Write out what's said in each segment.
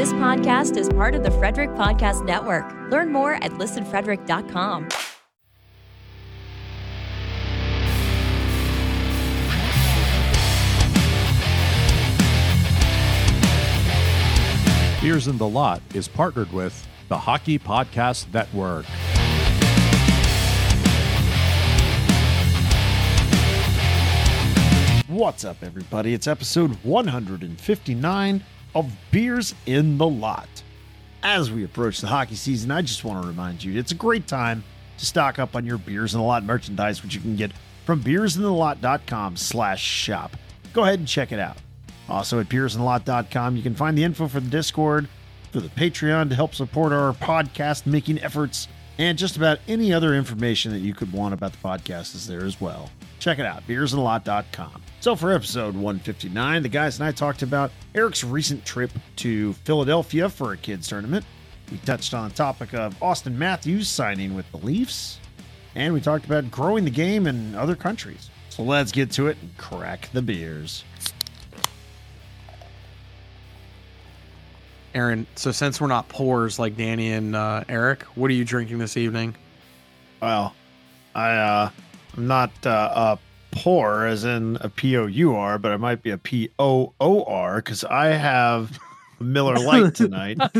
This podcast is part of the Frederick Podcast Network. Learn more at listenfrederick.com. Beers in the Lot is partnered with the Hockey Podcast Network. What's up, everybody? It's episode 159 of Beers in the Lot. As we approach the hockey season, I just want to remind you it's a great time to stock up on your Beers in the Lot merchandise, which you can get from beersinthelot.com slash shop. Go ahead and check it out. Also at beersinthelot.com, you can find the info for the Discord, for the Patreon to help support our podcast making efforts, and just about any other information that you could want about the podcast is there as well. Check it out, beersinthelot.com. So for episode 159, the guys and I talked about Eric's recent trip to Philadelphia for a kids tournament. We touched on the topic of Auston Matthews signing with the Leafs, and we talked about growing the game in other countries. So let's get to it and crack the beers. Aaron, so since we're not poors like Danny and uh, Eric, what are you drinking this evening? Well, I uh I'm not uh, uh poor as in a P O U R, but I might be a P O O R because I have Miller Lite tonight.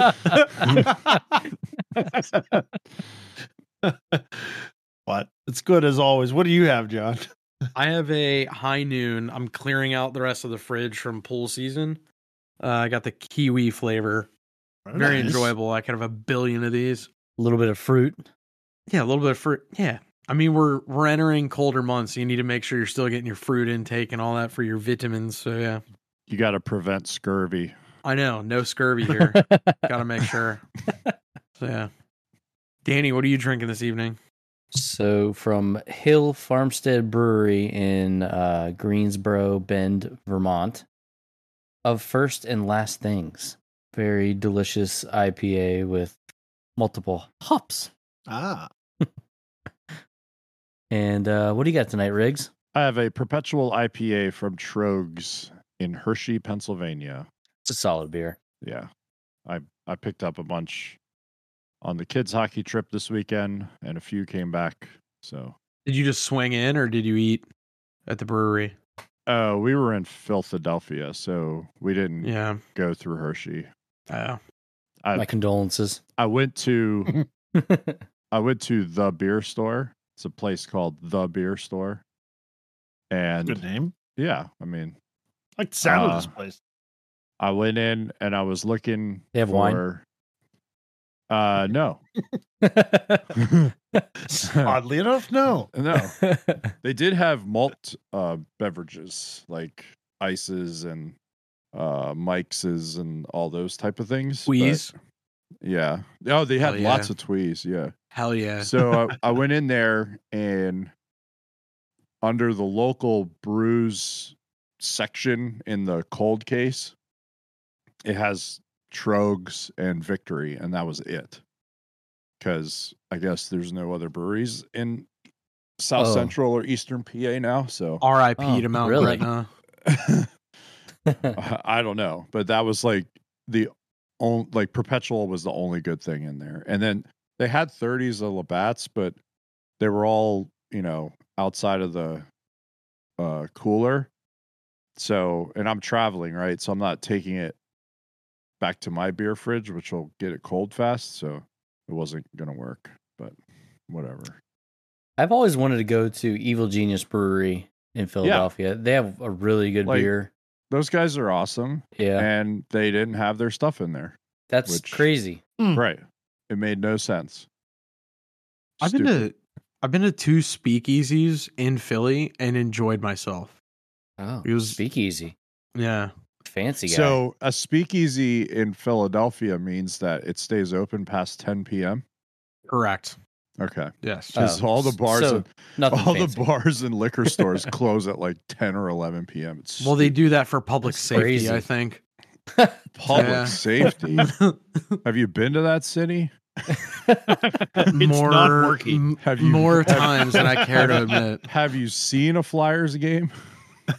but it's good as always. What do you have, John? I have a high noon. I'm clearing out the rest of the fridge from pool season. Uh, I got the kiwi flavor. Very Nice. enjoyable. I could have a billion of these. A little bit of fruit. Yeah, a little bit of fruit. Yeah. I mean, we're we're entering colder months. So you need to make sure you're still getting your fruit intake and all that for your vitamins. So yeah, You got to prevent scurvy. I know no scurvy here. got to make sure. So yeah, Danny, what are you drinking this evening? So from Hill Farmstead Brewery in uh, Greensboro Bend, Vermont, of First and Last Things. Very delicious IPA with multiple hops. Ah, And uh, what do you got tonight, Riggs? I have a perpetual IPA from Troegs in Hershey, Pennsylvania. It's a solid beer. Yeah. I I picked up a bunch on the kids hockey trip this weekend and a few came back. So, Did you just swing in, or did you eat at the brewery? uh we were in Philadelphia, so we didn't Yeah. go through Hershey. Uh, I- My condolences. I went to I went to the beer store. It's a place called the beer store. And good name. yeah, I mean, I like the sound of Uh, this place. I went in and I was looking They have wine? for uh no. Oddly enough, no. no. They did have malt uh beverages like ices and uh Mike's and all those type of things. but- Yeah. Oh, they had Hell yeah. lots of tweez, yeah. Hell yeah. so I, I went in there and under the local brews section in the cold case, it has Troegs and Victory, and that was it. Because I guess there's no other breweries in South Oh. Central or Eastern PA now. So R.I.P. Oh, to Mount really? Gretna. I don't know, but that was like the only like perpetual was the only good thing in there. And then they had 30s of Labatt's, but they were all, you know, outside of the uh cooler. So, and I'm traveling, right? So I'm not taking it back to my beer fridge, which will get it cold fast, so it wasn't going to work, but whatever. I've always wanted to go to Evil Genius Brewery in Philadelphia. They have a really good Like- beer. Those guys are awesome Yeah, and they didn't have their stuff in there. that's which- crazy. Right. It made no sense. I've been to I've been to two speakeasies in Philly and enjoyed myself. Oh, It was speakeasy. yeah. Fancy guy. So a speakeasy in Philadelphia means that it stays open past 10 p.m. Correct. Okay, Yes. Oh, because all the bars, so and, all fancy. the bars and liquor stores close at like 10 or 11 p.m. It's well, they do that for public That's safety, crazy. I think. public safety. Have you been to that city? more not working. m- Have you- more have- times than I care to admit. Have you seen a Flyers game?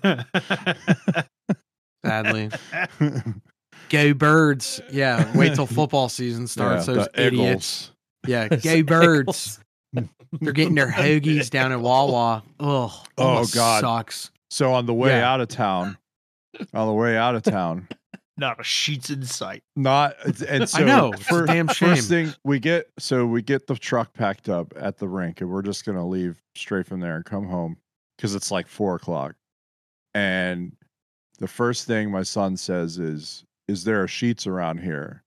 Sadly, Go birds. Yeah. Wait till football season starts. Yeah, those idiots. Eagles. Yeah. Go birds. They're getting their hoagies down at Wawa. Ugh. Oh, God. Sucks. So on the way Yeah. out of town, on the way out of town, Not a Sheetz in sight. not and so I know. It's a fir- damn shame. First thing we get, so we get the truck packed up at the rink, and we're just gonna leave straight from there and come home because it's like four o'clock. And the first thing my son says is, "Is there a Sheetz around here?"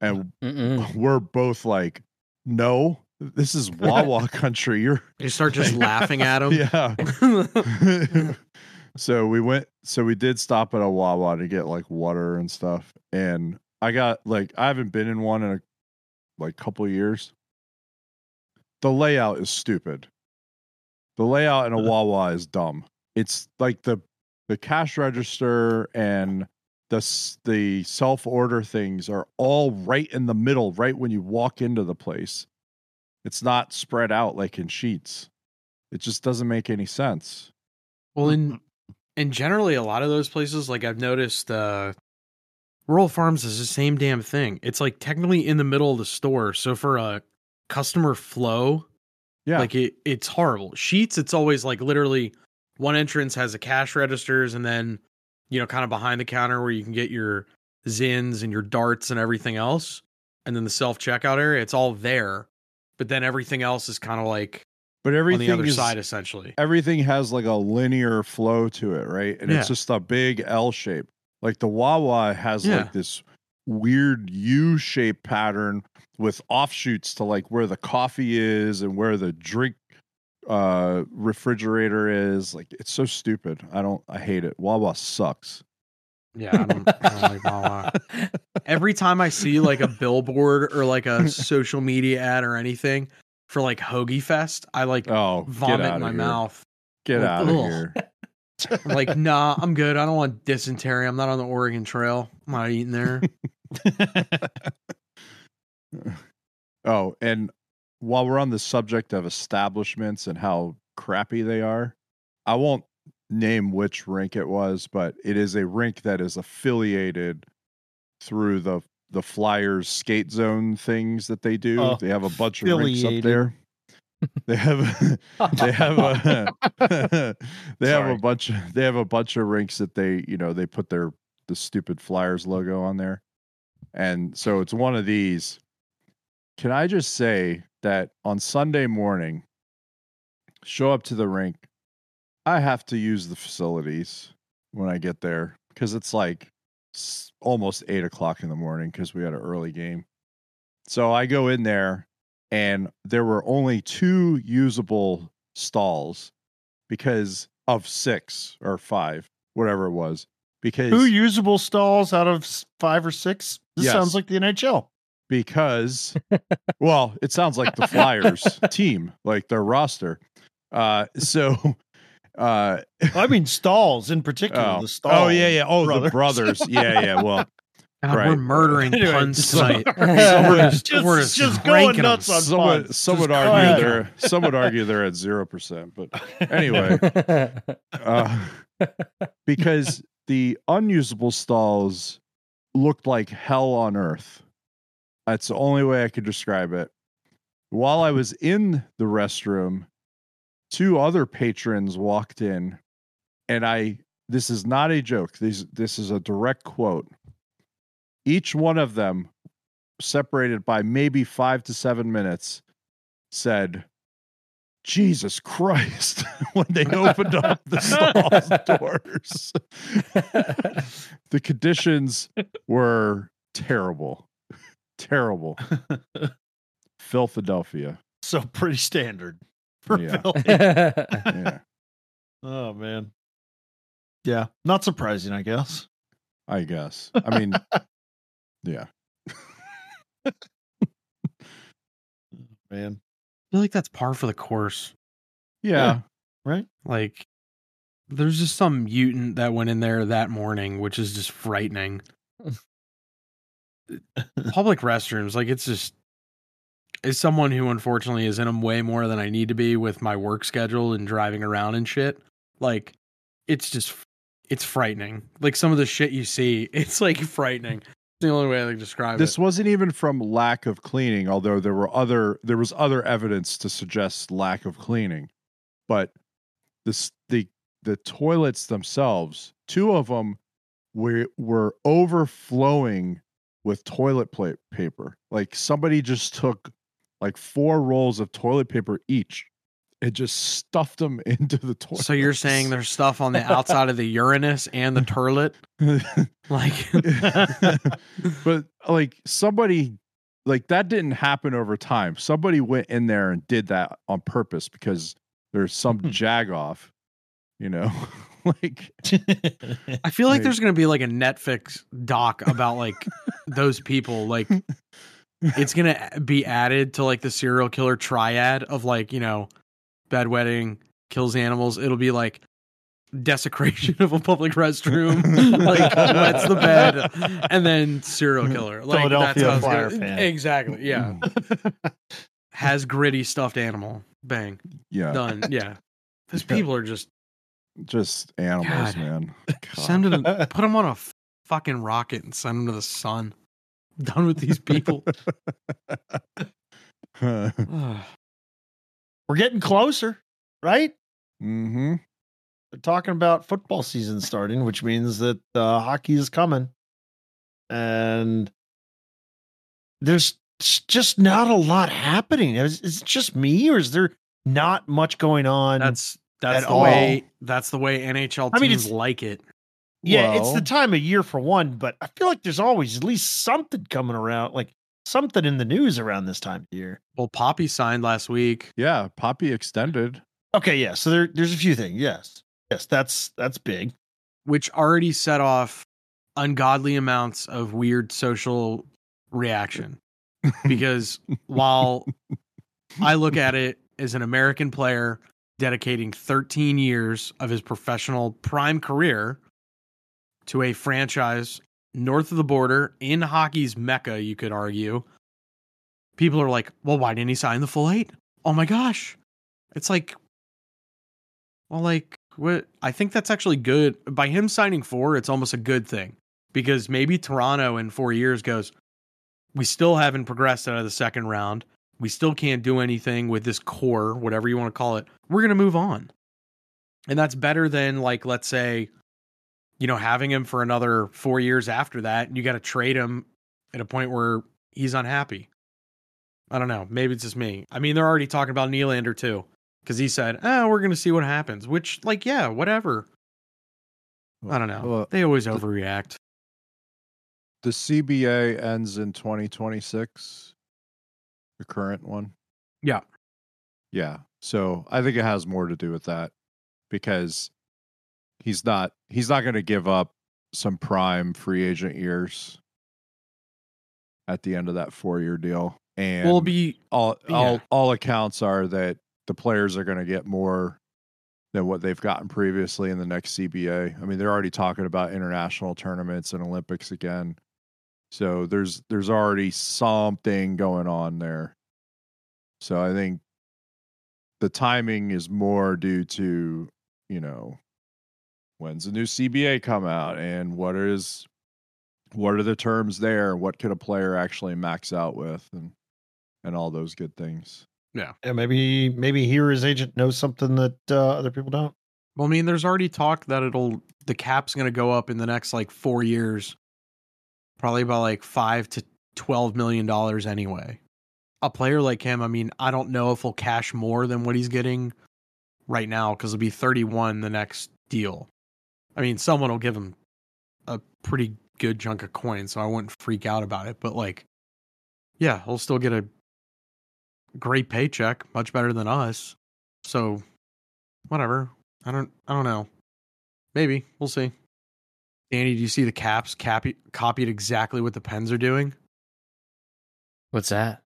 And mm, Mm-mm. we're both like, "No, this is Wawa country. You're You start just laughing at him. yeah." So we went so we did stop at a Wawa to get like water and stuff. And I got like I haven't been in one in a like couple years. The layout is stupid. The layout in a Uh. Wawa is dumb. It's like the the cash register and the the self order things are all right in the middle, right when you walk into the place. It's not spread out like in Sheetz. It just doesn't make any sense. Well, in and generally, a lot of those places, like I've noticed, uh, Royal Farms is the same damn thing. It's like technically in the middle of the store, so for a customer flow, Yeah. like it, it's horrible. Sheetz, it's always like literally one entrance has a cash registers, and then you know, kind of behind the counter where you can get your zins and your darts and everything else, and then the self checkout area. It's all there, but then everything else is kind of like but on everything the other is, side, essentially. everything has like a linear flow to it, right? And Yeah. it's just a big L shape. Like the Wawa has Yeah. like this weird U shape pattern with offshoots to like where the coffee is and where the drink uh refrigerator is. Like it's so stupid. I don't I hate it. Wawa sucks. Yeah, I don't, I don't like Wawa. every time I see like a billboard or like a social media ad or anything for like Hoagie Fest, I like Oh, vomit in my here. mouth. Get Like, out of ugh. here. I'm like, nah, I'm good. I don't want dysentery. I'm not on the Oregon Trail. I'm not eating there. Oh, and while we're on the subject of establishments and how crappy they are, I won't name which rink it was, but it is a rink that is affiliated through the the Flyers skate zone things that they do. Oh, they have a bunch of rinks up there. They have they have a they have a bunch of they have a bunch of rinks that they you know they put their the stupid Flyers logo on there, and so it's one of these. Can I just say that on Sunday morning, show up to the rink, I have to use the facilities when I get there because it's like almost eight o'clock in the morning because we had an early game. So I go in there and there were only two usable stalls because of six or five, whatever it was. Because Two usable stalls out of five or six. This Yes. sounds like the NHL. because well, it sounds like the Flyers team, like their roster. Uh so uh I mean stalls in particular. oh, The stall. oh yeah, yeah. Oh, brothers. the brothers. Yeah, yeah. Well, God, Right. we're murdering Anyway, puns so- tonight. We're just, just- we're just, just going cranking 'em. nuts on some would, puns. some would argue crank 'em. they're some would argue they're at zero percent, but anyway, uh, because the unusable stalls looked like hell on earth. That's the only way I could describe it. While I was in the restroom, two other patrons walked in, and I this is not a joke. This this is a direct quote. Each one of them, separated by maybe five to seven minutes, said, Jesus Christ, when they opened up the stalls doors. the conditions were terrible. Terrible. Philadelphia. So pretty standard for Yeah. Philly. Yeah, Oh man. Yeah. Not surprising, I guess. I guess. I mean, yeah. Oh, man. I feel like that's par for the course. Yeah. Right? Like, there's just some mutant that went in there that morning, which is just frightening. Public restrooms, like, it's just, as someone who unfortunately is in them way more than I need to be with my work schedule and driving around and shit, like, it's just, it's frightening. Like, some of the shit you see, it's like frightening. It's the only way I can describe this it. wasn't even from lack of cleaning, although there were other there was other evidence to suggest lack of cleaning. But this the the toilets themselves, two of them were were overflowing with toilet plate paper. Like somebody just took like four rolls of toilet paper each and just stuffed them into the toilet. So you're saying there's stuff on the outside of the Uranus and the turlet? Like but like somebody like that didn't happen over time. Somebody went in there and did that on purpose because there's some hmm. jagoff, you know, like I feel like Right. there's gonna be like a Netflix doc about like those people. Like it's gonna be added to like the serial killer triad of like, you know, bedwetting, kills animals. It'll be like desecration of a public restroom, like wets the bed, and then serial killer. Like that's Philadelphia how it's gonna, fan. Exactly. Yeah. Mm. Has gritty stuffed animal. Bang. yeah, Done. Yeah. Those Yeah. people are just just animals, God. man. send them put them on a fucking rocket and send them to the sun. Done with these people. We're getting closer, right? Mm-hmm. They're talking about football season starting, which means that uh, hockey is coming. And there's just not a lot happening. Is, is it just me, or is there not much going on? That's that's At the way that's the way NHL teams I mean, it's- like it. Yeah, it's the time of year for one, but I feel like there's always at least something coming around, like something in the news around this time of year. Well, Papi signed last week. Yeah, Papi extended. Okay, yeah. So there, there's a few things. Yes, yes, that's that's big. which already set off ungodly amounts of weird social reaction. Because while I look at it as an American player dedicating 13 years of his professional prime career to a franchise north of the border in hockey's mecca, you could argue, people are like, well, why didn't he sign the full eight? Oh my gosh. It's like, well, like, what? I think that's actually good. By him signing four, it's almost a good thing because maybe Toronto in four years goes, we still haven't progressed out of the second round. We still can't do anything with this core, whatever you want to call it. We're going to move on. And that's better than, like, let's say, you know, having him for another four years after that. And you got to trade him at a point where he's unhappy. I don't know. Maybe it's just me. I mean, they're already talking about Nylander too because he said, "Oh, we're gonna see what happens." Which, like, yeah, whatever. I don't know. Well, they always overreact. the CBA ends in 2026. The current one. Yeah. Yeah. So I think it has more to do with that because he's not he's not going to give up some prime free agent years at the end of that four year deal. And We'll be all yeah. all all accounts are that the players are going to get more than what they've gotten previously in the next CBA. I mean, they're already talking about international tournaments and Olympics again. So there's there's already something going on there. So I think the timing is more due to, you know, when's the new CBA come out and what is what are the terms there? What could a player actually max out with and and all those good things. Yeah. And maybe maybe he or his agent knows something that uh, other people don't. Well, I mean, there's already talk that it'll the cap's going to go up in the next like four years, probably about like five to twelve million dollars anyway. A player like him, I mean, I don't know if he'll cash more than what he's getting right now because he'll be 31 the next deal. I mean, someone will give him a pretty good chunk of coin, so I wouldn't freak out about it. But like, yeah, he'll still get a great paycheck, much better than us. So, whatever. I don't. I don't know. Maybe we'll see. Danny, do you see the caps capi- copied exactly what the Pens are doing? What's that?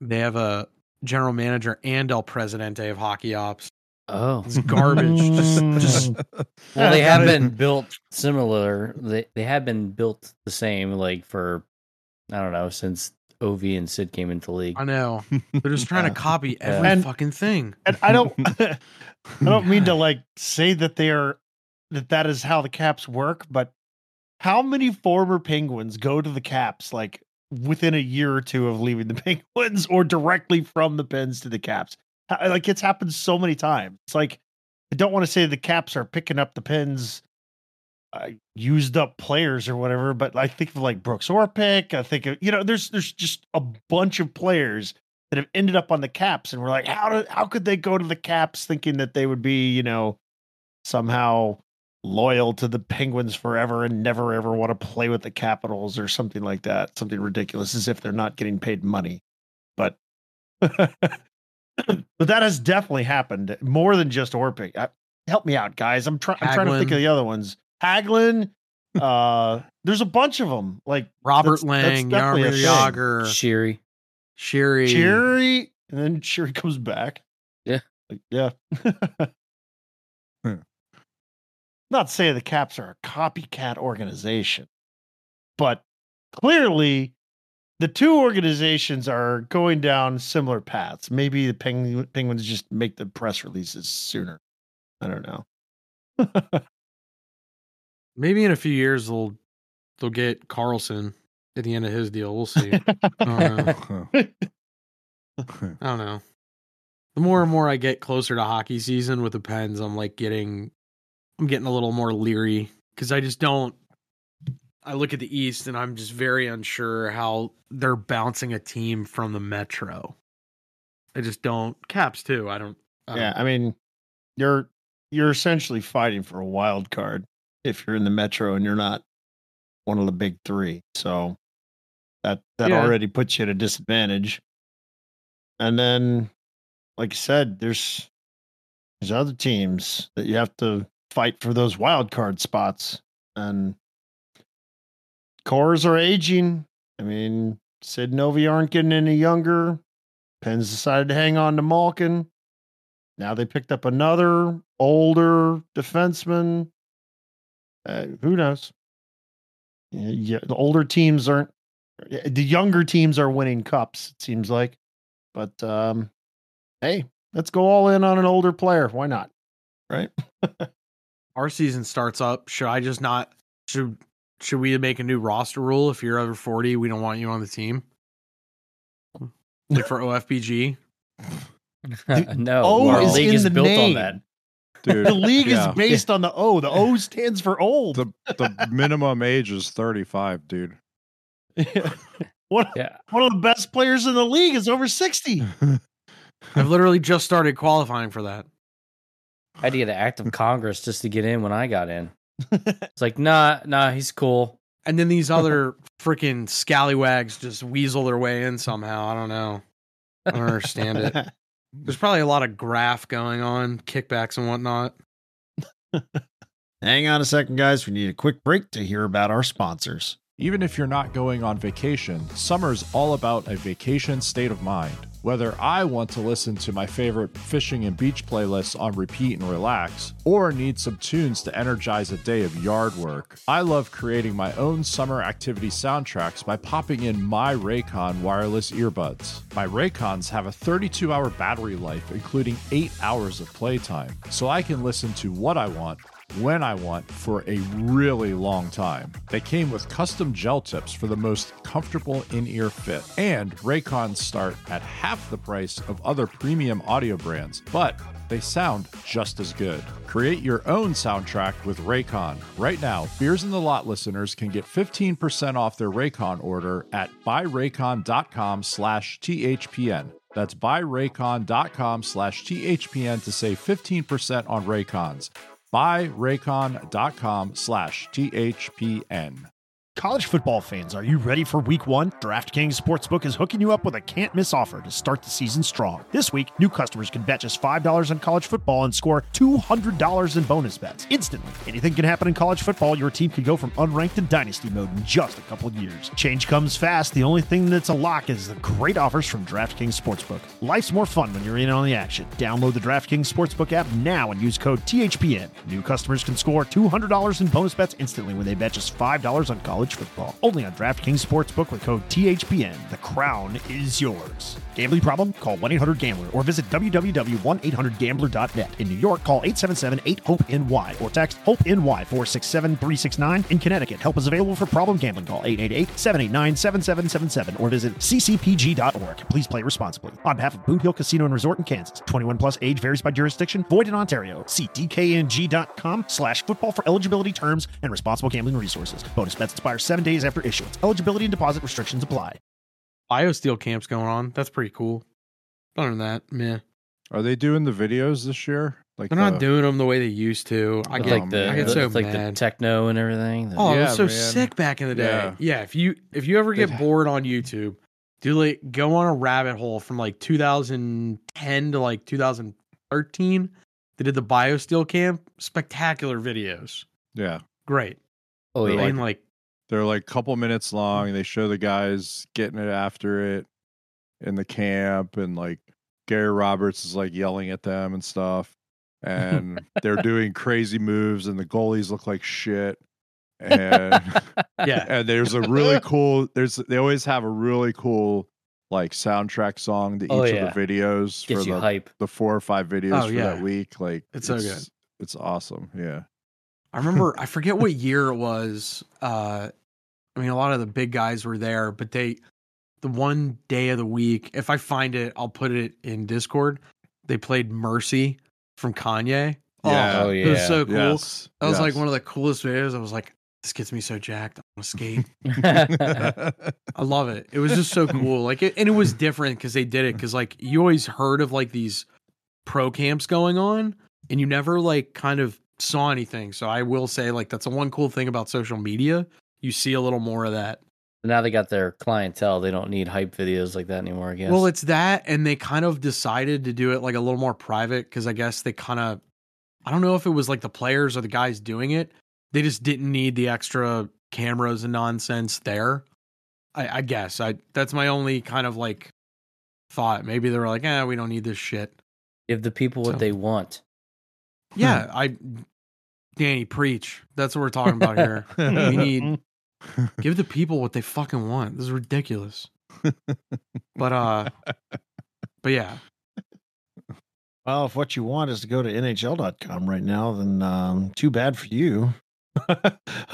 They have a general manager and El Presidente of hockey ops. Oh, It's garbage. just, just well, they have been built similar. They they have been built the same, like for I don't know since Ovi and Sid came into league. I know they're just trying to copy every And- fucking thing. And I don't I don't mean to like say that they are that that is how the caps work, but how many former Penguins go to the Caps like within a year or two of leaving the Penguins or directly from the Pens to the Caps? How- Like it's happened so many times. It's like I don't want to say the Caps are picking up the Pens uh, used up players or whatever, but I think of like Brooks Orpik. I think of, you know, there's there's just a bunch of players that have ended up on the Caps, and we're like, how how could they go to the Caps thinking that they would be, you know, somehow loyal to the Penguins forever and never ever want to play with the Capitals or something like that, something ridiculous, as if they're not getting paid money, but. but that has definitely happened more than just Orpik. I, help me out, guys. I'm trying. I'm trying to think of the other ones. Hagelin. Uh, there's a bunch of them. Like Robert That's- that's Lang, definitely a Jaromir thing. Jagr, Sheary. Sheary. Cherry, and then Cherry comes back. Yeah. Like, yeah. Hmm. Not saying the Caps are a copycat organization, but clearly the two organizations are going down similar paths. Maybe the Pengu- Penguins just make the press releases sooner. I don't know. Maybe in a few years they'll they'll get Carlson at the end of his deal. We'll see. I don't know. I don't know. The more and more I get closer to hockey season with the Pens, I'm like getting, I'm getting a little more leery because I just don't. I look at the East and I'm just very unsure how they're bouncing a team from the Metro. I just don't. Caps too. I don't. I don't yeah, I mean, you're you're essentially fighting for a wild card if you're in the Metro and you're not one of the big three. So that that Yeah. already puts you at a disadvantage. And then, like I said, there's there's other teams that you have to fight for those wild card spots, and cores are aging. I mean, Sid Novi aren't getting any younger. Pens decided to hang on to Malkin. Now they picked up another older defenseman. Uh, who knows? Yeah, the older teams aren't. The younger teams are winning cups. It seems like, but um, hey, let's go all in on an older player. Why not? Right? our season starts up. Should I just not? Should should we make a new roster rule? If you're over 40, we don't want you on the team. Like for OFBG. no, O our is league in is the built on that. Dude, The league yeah. is based on the O. The O stands for old. the the minimum age is 35, dude. one, Yeah. one of the best players in the league is over 60. I've literally just started qualifying for that. I had to get an act of Congress just to get in when I got in. It's like, nah, nah, he's cool. And then these other freaking scallywags just weasel their way in somehow. I don't know. I don't understand it. There's probably a lot of graph going on, kickbacks and whatnot. Hang on a second, guys. We need a quick break to hear about our sponsors. Even if you're not going on vacation, summer's all about a vacation state of mind. Whether I want to listen to my favorite fishing and beach playlists on repeat and relax, or need some tunes to energize a day of yard work, I love creating my own summer activity soundtracks by popping in my Raycon wireless earbuds. My Raycons have a 32 hour battery life, including 8 hours of playtime, so I can listen to what I want when I want for a really long time. They came with custom gel tips for the most comfortable in ear fit, and Raycons start at half the price of other premium audio brands, but they sound just as good. Create your own soundtrack with Raycon. Right now, Beers in the Lot listeners can get 15% off their Raycon order at buyraycon.com slash THPN. That's buyraycon.com slash THPN to save 15% on Raycons buyraycon.com slash THPN. College football fans, are you ready for week one? DraftKings Sportsbook is hooking you up with a can't miss offer to start the season strong. This week, new customers can bet just $5 on college football and score $200 in bonus bets instantly. Anything can happen in college football. Your team could go from unranked to dynasty mode in just a couple of years. Change comes fast. The only thing that's a lock is the great offers from DraftKings Sportsbook. Life's more fun when you're in on the action. Download the DraftKings Sportsbook app now and use code THPN. New customers can score $200 in bonus bets instantly when they bet just $5 on college college football. Only on DraftKings Sportsbook with code THPN. The crown is yours. Gambling problem? Call 1 800 Gambler or visit www.1800Gambler.net. In New York, call 877 8 HOPE NY or text HOPE NY 467 369. In Connecticut, help is available for problem gambling. Call 888 789 7777 or visit ccpg.org. Please play responsibly. On behalf of Boot Hill Casino and Resort in Kansas, 21 plus age varies by jurisdiction, void in Ontario. See DKNG.com slash football for eligibility terms and responsible gambling resources. Bonus bets expire seven days after issuance. Eligibility and deposit restrictions apply. BioSteel camp's going on. That's pretty cool. Other than that, meh. Are they doing the videos this year? Like They're the- not uh, doing them the way they used to. I Oh, get, like the, I get the- so like the techno and everything. The- Oh, it was so man. sick back in the day. Yeah. Yeah. if you if you ever get They'd- bored on YouTube, do like go on a rabbit hole from like 2010 to like 2013. They did the BioSteel camp. Spectacular videos. Yeah, Great. oh yeah, I mean, like they're like a couple minutes long. and They show the guys getting it after it in the camp, and like Gary Roberts is like yelling at them and stuff, and they're doing crazy moves, and the goalies look like shit. And yeah. and there's a really cool. There's they always have a really cool like soundtrack song to each Oh, of the videos gets for you the hype. the four or five videos Oh, for yeah. that week. Like It's so good. It's awesome. Yeah. I remember I forget what year it was. Uh I mean a lot of the big guys were there, but they the one day of the week, if I find it, I'll put it in Discord. They played Mercy from Kanye. Oh yeah. Oh It was so cool. Yes. That was like one of the coolest videos. I was like, this gets me so jacked. I want to skate. I love it. It was just so cool. Like, it, and it was different because they did it. Because like you always heard of like these pro camps going on, and you never like kind of saw anything. So I will say like that's the one cool thing about social media. You see a little more of that. now they got their clientele. They don't need hype videos like that anymore. I guess. Well, it's that, and they kind of decided to do it like a little more private because I guess they kind of, I don't know if it was like the players or the guys doing it. They just didn't need the extra cameras and nonsense there. I, I guess I that's my only kind of like thought. Maybe they were like, eh, we don't need this shit. give the people what So- they want. Yeah, I, Danny, preach. That's what we're talking about here. we need give the people what they fucking want. This is ridiculous. but uh, but yeah, Well, if what you want is to go to NHL.com right now, then um, too bad for you.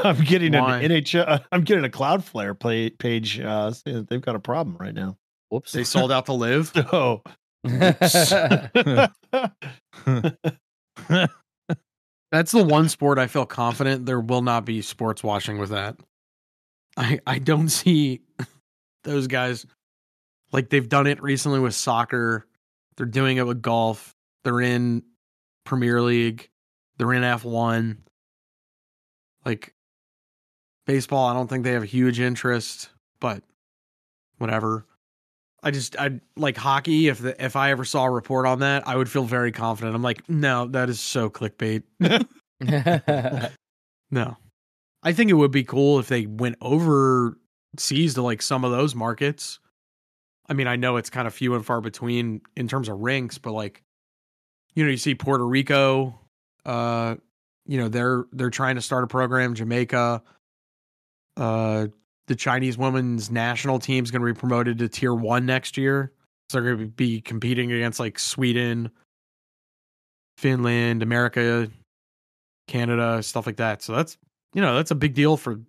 I'm getting Why? an NHL. I'm getting a Cloudflare play, page. Uh, saying that they've got a problem right now. Whoops. they sold out to LIV. So, That's the one sport I feel confident there will not be sports washing with that. I I don't see those guys like they've done it recently with soccer. They're doing it with golf. They're in Premier League. They're in F1. Like baseball, I don't think they have a huge interest, but whatever. I just I like hockey. If the, if I ever saw a report on that, I would feel very confident. I'm like, no, that is so clickbait. No. I think it would be cool if they went overseas to like some of those markets. I mean, I know it's kind of few and far between in terms of rinks, but like you know, you see Puerto Rico, uh, you know, they're they're trying to start a program, Jamaica, uh the Chinese women's national team is going to be promoted to tier 1 next year. So they're going to be competing against like Sweden, Finland, America, Canada, stuff like that. So that's you know that's a big deal for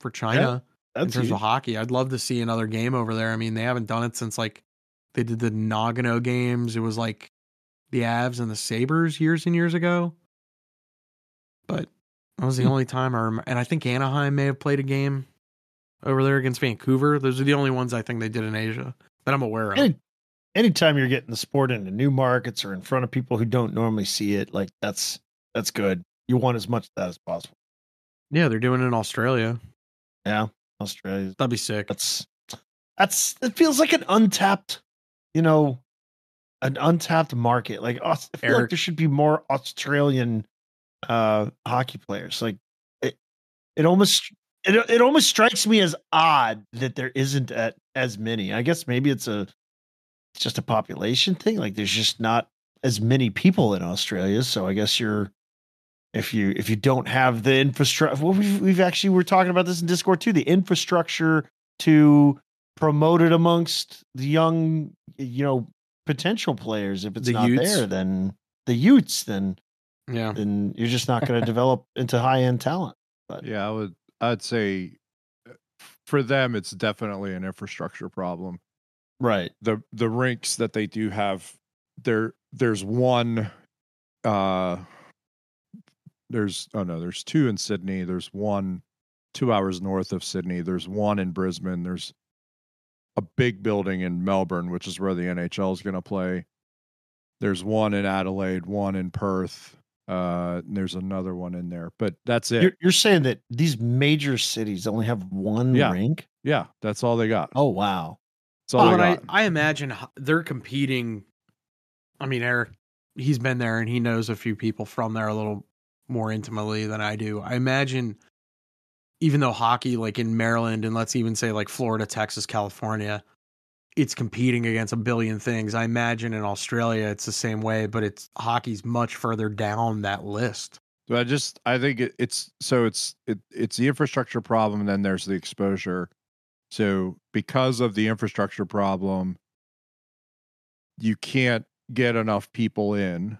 for China in that's terms huge. of hockey. I'd love to see another game over there. I mean, they haven't done it since like they did the Nagano games. It was like the Avs and the Sabres years and years ago. But that was the Hmm. only time I remember. And I think Anaheim may have played a game over there against Vancouver. Those are the only ones I think they did in Asia that I'm aware of. Any, anytime you're getting the sport into new markets or in front of people who don't normally see it, like that's that's good. You want as much of that as possible. Yeah, they're doing it in Australia. Yeah, Australia. That'd be sick. That's that's it feels like an untapped, you know, an untapped market. Like I feel like there should be more Australian uh hockey players. Like it, it almost it it almost strikes me as odd that there isn't at, as many. I guess maybe it's a it's just a population thing. Like there's just not as many people in Australia, so I guess you're if you if you don't have the infrastructure well we've, we've actually we're talking about this in discord too the infrastructure to promote it amongst the young you know potential players if it's The not youths. there then the youths then Yeah. then you're just not going to develop into high end talent Yeah, I would. I'd say uh, for them, it's definitely an infrastructure problem. right the the rinks that they do have there there's one uh there's oh no there's two in sydney. There's one two hours north of sydney. There's one in brisbane. There's a big building in melbourne which is where the nhl is going to play. There's one in adelaide one in perth uh and there's another one in there but that's it. You're, you're saying that these major cities only have one Yeah. rink? Yeah that's all they got. Oh wow. That's all Well, they and got. I, I imagine they're competing. I mean, Eric, he's been there and he knows a few people from there a little more intimately than I do. I imagine, even though hockey, like in Maryland and let's even say like Florida, Texas, California, it's competing against a billion things. I imagine in Australia it's the same way, but it's hockey's much further down that list. So I just I think it, it's so it's it, it's the infrastructure problem, and then there's the exposure. So because of the infrastructure problem, you can't get enough people in,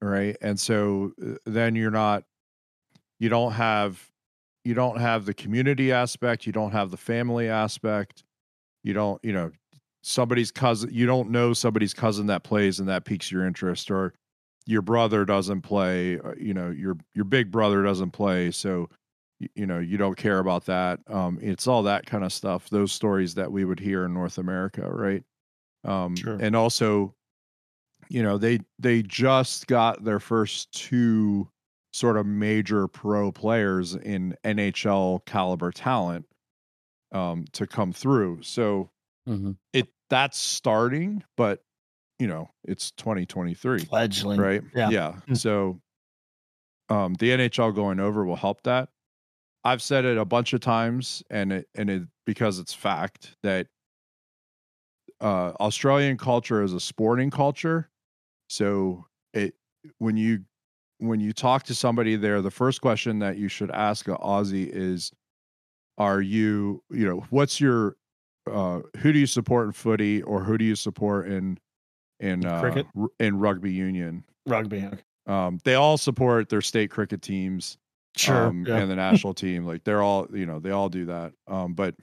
right? And so uh, then you're not you don't have you don't have the community aspect, you don't have the family aspect, you don't you know somebody's cousin you don't know somebody's cousin that plays and that piques your interest or your brother doesn't play you know your your big brother doesn't play so you know you don't care about that um it's all that kind of stuff those stories that we would hear in north america right um Sure. and also you know they they just got their first two sort of major pro players in nhl caliber talent um to come through. So hmm it that's starting but you know it's 2023 fledgling. right? Yeah. Mm. so um the nhl going over will help that. I've said it a bunch of times and it and it because it's fact that uh australian culture is a sporting culture so it when you when you talk to somebody there the first question that you should ask a aussie is are you you know what's your uh who do you support in footy or who do you support in in uh, Cricket? r- in rugby union rugby okay. um, they all support their state cricket teams sure um, yeah. and the national team like they're all you know they all do that um, but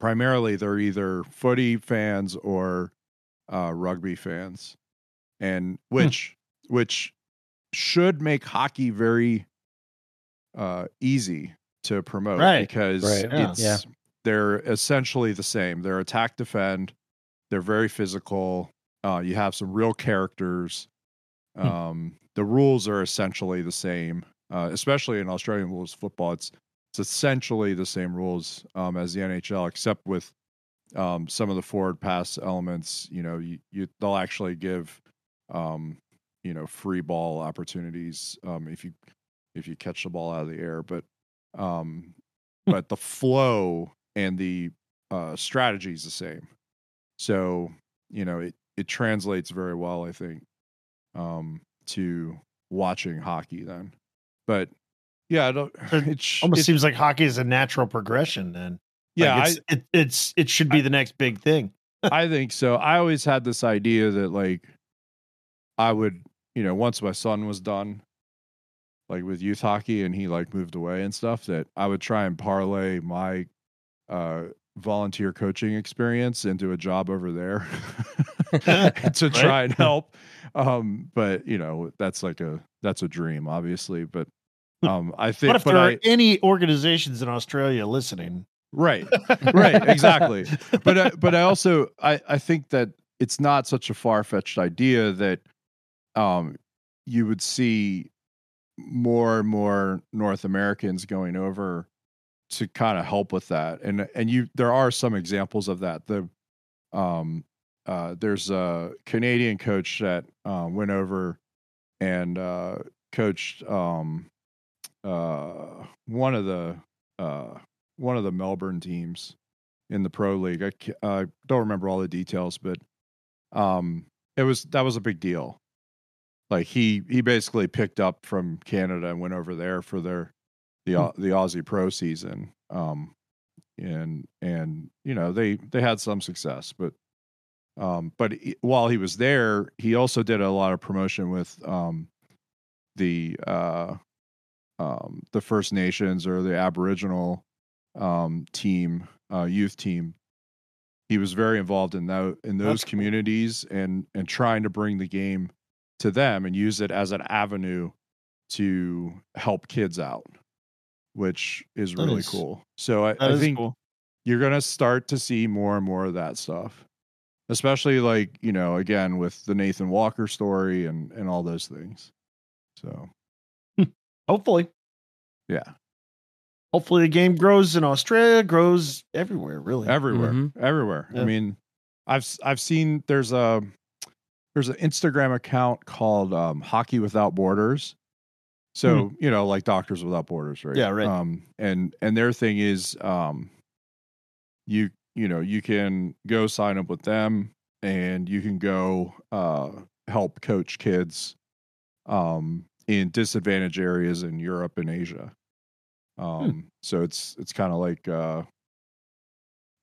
primarily they're either footy fans or uh, rugby fans and which which should make hockey very uh, easy to promote Right. because Right. Yeah. it's Yeah. they're essentially the same they're attack defend they're very physical uh, you have some real characters Hmm. um, the rules are essentially the same uh, especially in australian rules football it's it's essentially the same rules um, as the nhl except with um, some of the forward pass elements you know you, you they'll actually give um, you know free ball opportunities um, if you if you catch the ball out of the air but um, but the flow and the uh, strategy is the same. So you know it it translates very well i think um to watching hockey then. But yeah I don't, It sh- almost it- seems like hockey is a natural progression then. Yeah Like, it's, it, it's it should be the next big thing. I, I think so. I always had this idea that like i would you know once my son was done like with youth hockey and he like moved away and stuff that i would try and parlay my uh volunteer coaching experience into a job over there to try and help. Um but you know that's like a that's a dream obviously but um i think what if but there I, are any organizations in australia listening? Right. Right exactly. But I, but i also i i think that it's not such a far-fetched idea that um you would see more and more north americans going over to kind of help with that. And and you there are some examples of that. The um uh there's a canadian coach that uh, went over and uh coached um uh one of the uh one of the melbourne teams in the pro league. I I don't remember all the details but um it was that was a big deal like he he basically picked up from Canada and went over there for their the Au- the Aussie Pro season. Um, and and you know they they had some success, but um, but he- while he was there, he also did a lot of promotion with um, the uh, um, the First Nations or the Aboriginal um, team, uh, youth team. He was very involved in that in those That's cool. communities and and trying to bring the game to them and use it as an avenue to help kids out, which is That really is- cool. So I, I think cool. you're gonna start to see more and more of that stuff especially like you know again with the nathan walker story and and all those things so Hopefully, yeah hopefully the game grows in Australia, grows everywhere. Really, everywhere Mhm. everywhere Yeah. i mean i've I've seen there's a there's an instagram account called um, hockey without borders. So you know like doctors without borders right? Yeah, right. um and and their thing is um you you know you can go sign up with them and you can go uh help coach kids um in disadvantaged areas in Europe and Asia. Um so it's it's kind of like uh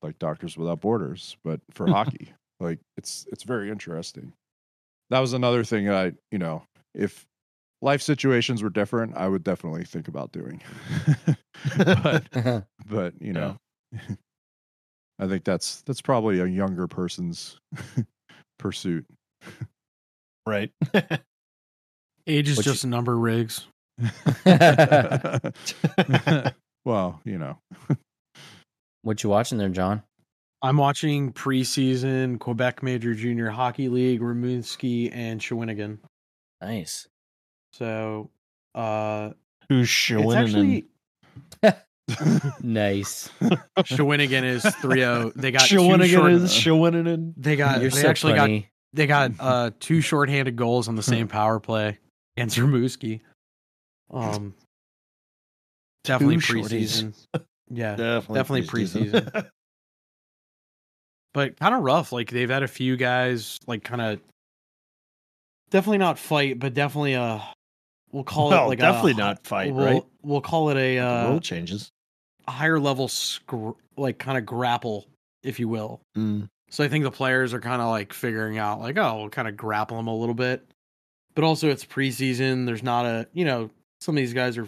like doctors without borders but for hockey. Like it's it's very interesting that was another thing that i you know if life situations were different i would definitely think about doing but but you know i think that's that's probably a younger person's pursuit right. Age is What just a number, Rigs. well you know what you watching there, John? I'm watching preseason Quebec Major Junior Hockey League, Rimouski and Shawinigan. Nice. So uh Who's it's showing? actually nice. Shawinigan is 3-0. They got two Showing short, is showing it in. they got You're they so actually got they got uh two shorthanded goals on the same power play against Rimouski. Um definitely Two shorties. preseason. Yeah. Definitely, Definitely preseason. but kind of rough. Like they've had a few guys like kind of definitely not fight, but definitely uh we'll call well, it like definitely a, not fight, we'll, right? We'll call it a uh, rule changes. a higher level scr- like kind of grapple, if you will. Mm. So I think the players are kind of like figuring out like oh we'll kind of grapple them a little bit, but also it's preseason. There's not a you know some of these guys are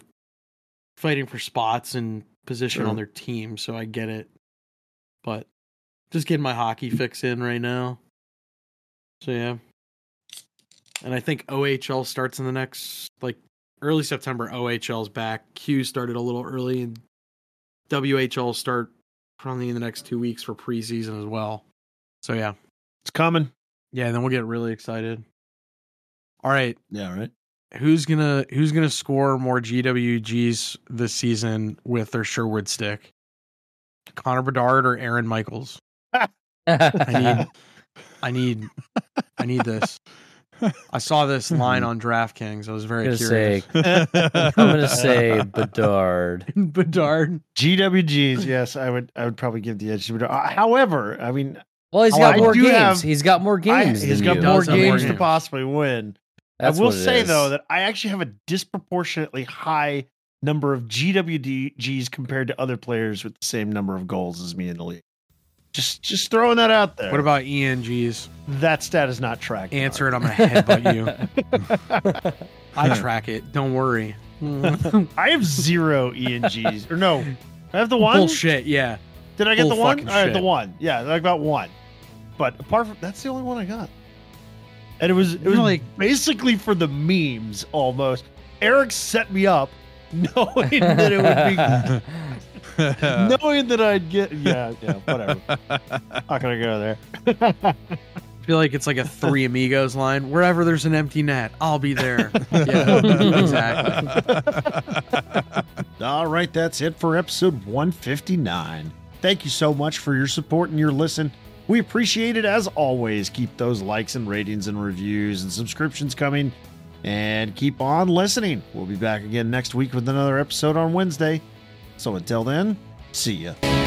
fighting for spots and position Sure. on their team, so I get it. But just getting my hockey fix in right now. So yeah, and I think OHL starts in the next like early September. OHL's back. Q started a little early, and WHL start probably in the next two weeks for preseason as well. So yeah, It's coming. yeah, and then we'll get really excited. All right, Yeah, right. who's gonna who's gonna score more GWGs this season with their Sherwood stick? Connor Bedard or Aaron Michaels? I need I need I need this. I saw this line on DraftKings. I was very gonna say curious. I'm gonna say Bedard. Bedard. GWGs, yes, I would. I would probably give the edge to. Bedard. Uh, However, I mean, Well, he's got I more games. have- he's got more I, games. he's than got you. more Does have more games to possibly win. That's I will what it say is. though that I actually have a disproportionately high number of GWDGs compared to other players with the same number of goals as me in the league. Just, just throwing that out there. What about ENGs? that stat is not tracked? Answer it. I'm gonna headbutt you. I track it. Don't worry. I have zero ENGs. or no, I have the one. Bullshit. Yeah. Did I get Bull the one? I had the one. Yeah, I got one. But apart from that's the only one I got. And it was it was like- basically for the memes almost. Eric set me up knowing that it would be knowing that I'd get yeah, yeah, whatever. Not gonna go there. I feel like it's like a Three Amigos line. Wherever there's an empty net, I'll be there. Yeah, exactly. All right, that's it for episode 159. Thank you so much for your support and your listen. We appreciate it as always. Keep those likes and ratings and reviews and subscriptions coming and keep on listening. We'll be back again next week with another episode on Wednesday. So until then, see ya.